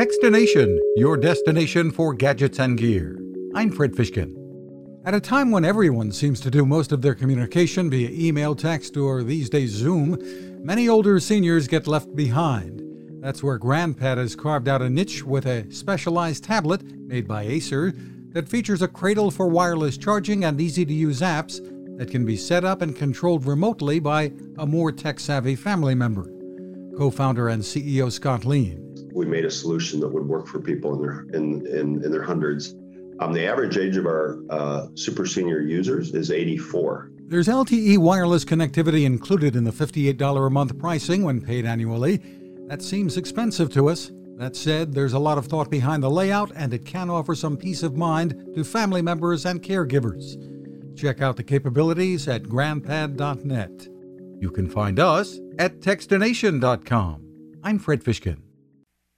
Techstination, your destination for gadgets and gear. I'm Fred Fishkin. At a time when everyone seems to do most of their communication via email, text, or these days Zoom, many older seniors get left behind. That's where GrandPad has carved out a niche with a specialized tablet made by Acer that features a cradle for wireless charging and easy to use apps that can be set up and controlled remotely by a more tech savvy family member. Co founder and CEO Scott Lien we made a solution that would work for people in their in in, in their hundreds. Um, the average age of our uh, super senior users is 84. There's LTE wireless connectivity included in the $58 a month pricing when paid annually. That seems expensive to us. That said, there's a lot of thought behind the layout, and it can offer some peace of mind to family members and caregivers. Check out the capabilities at grandpad.net. You can find us at techstination.com. I'm Fred Fishkin.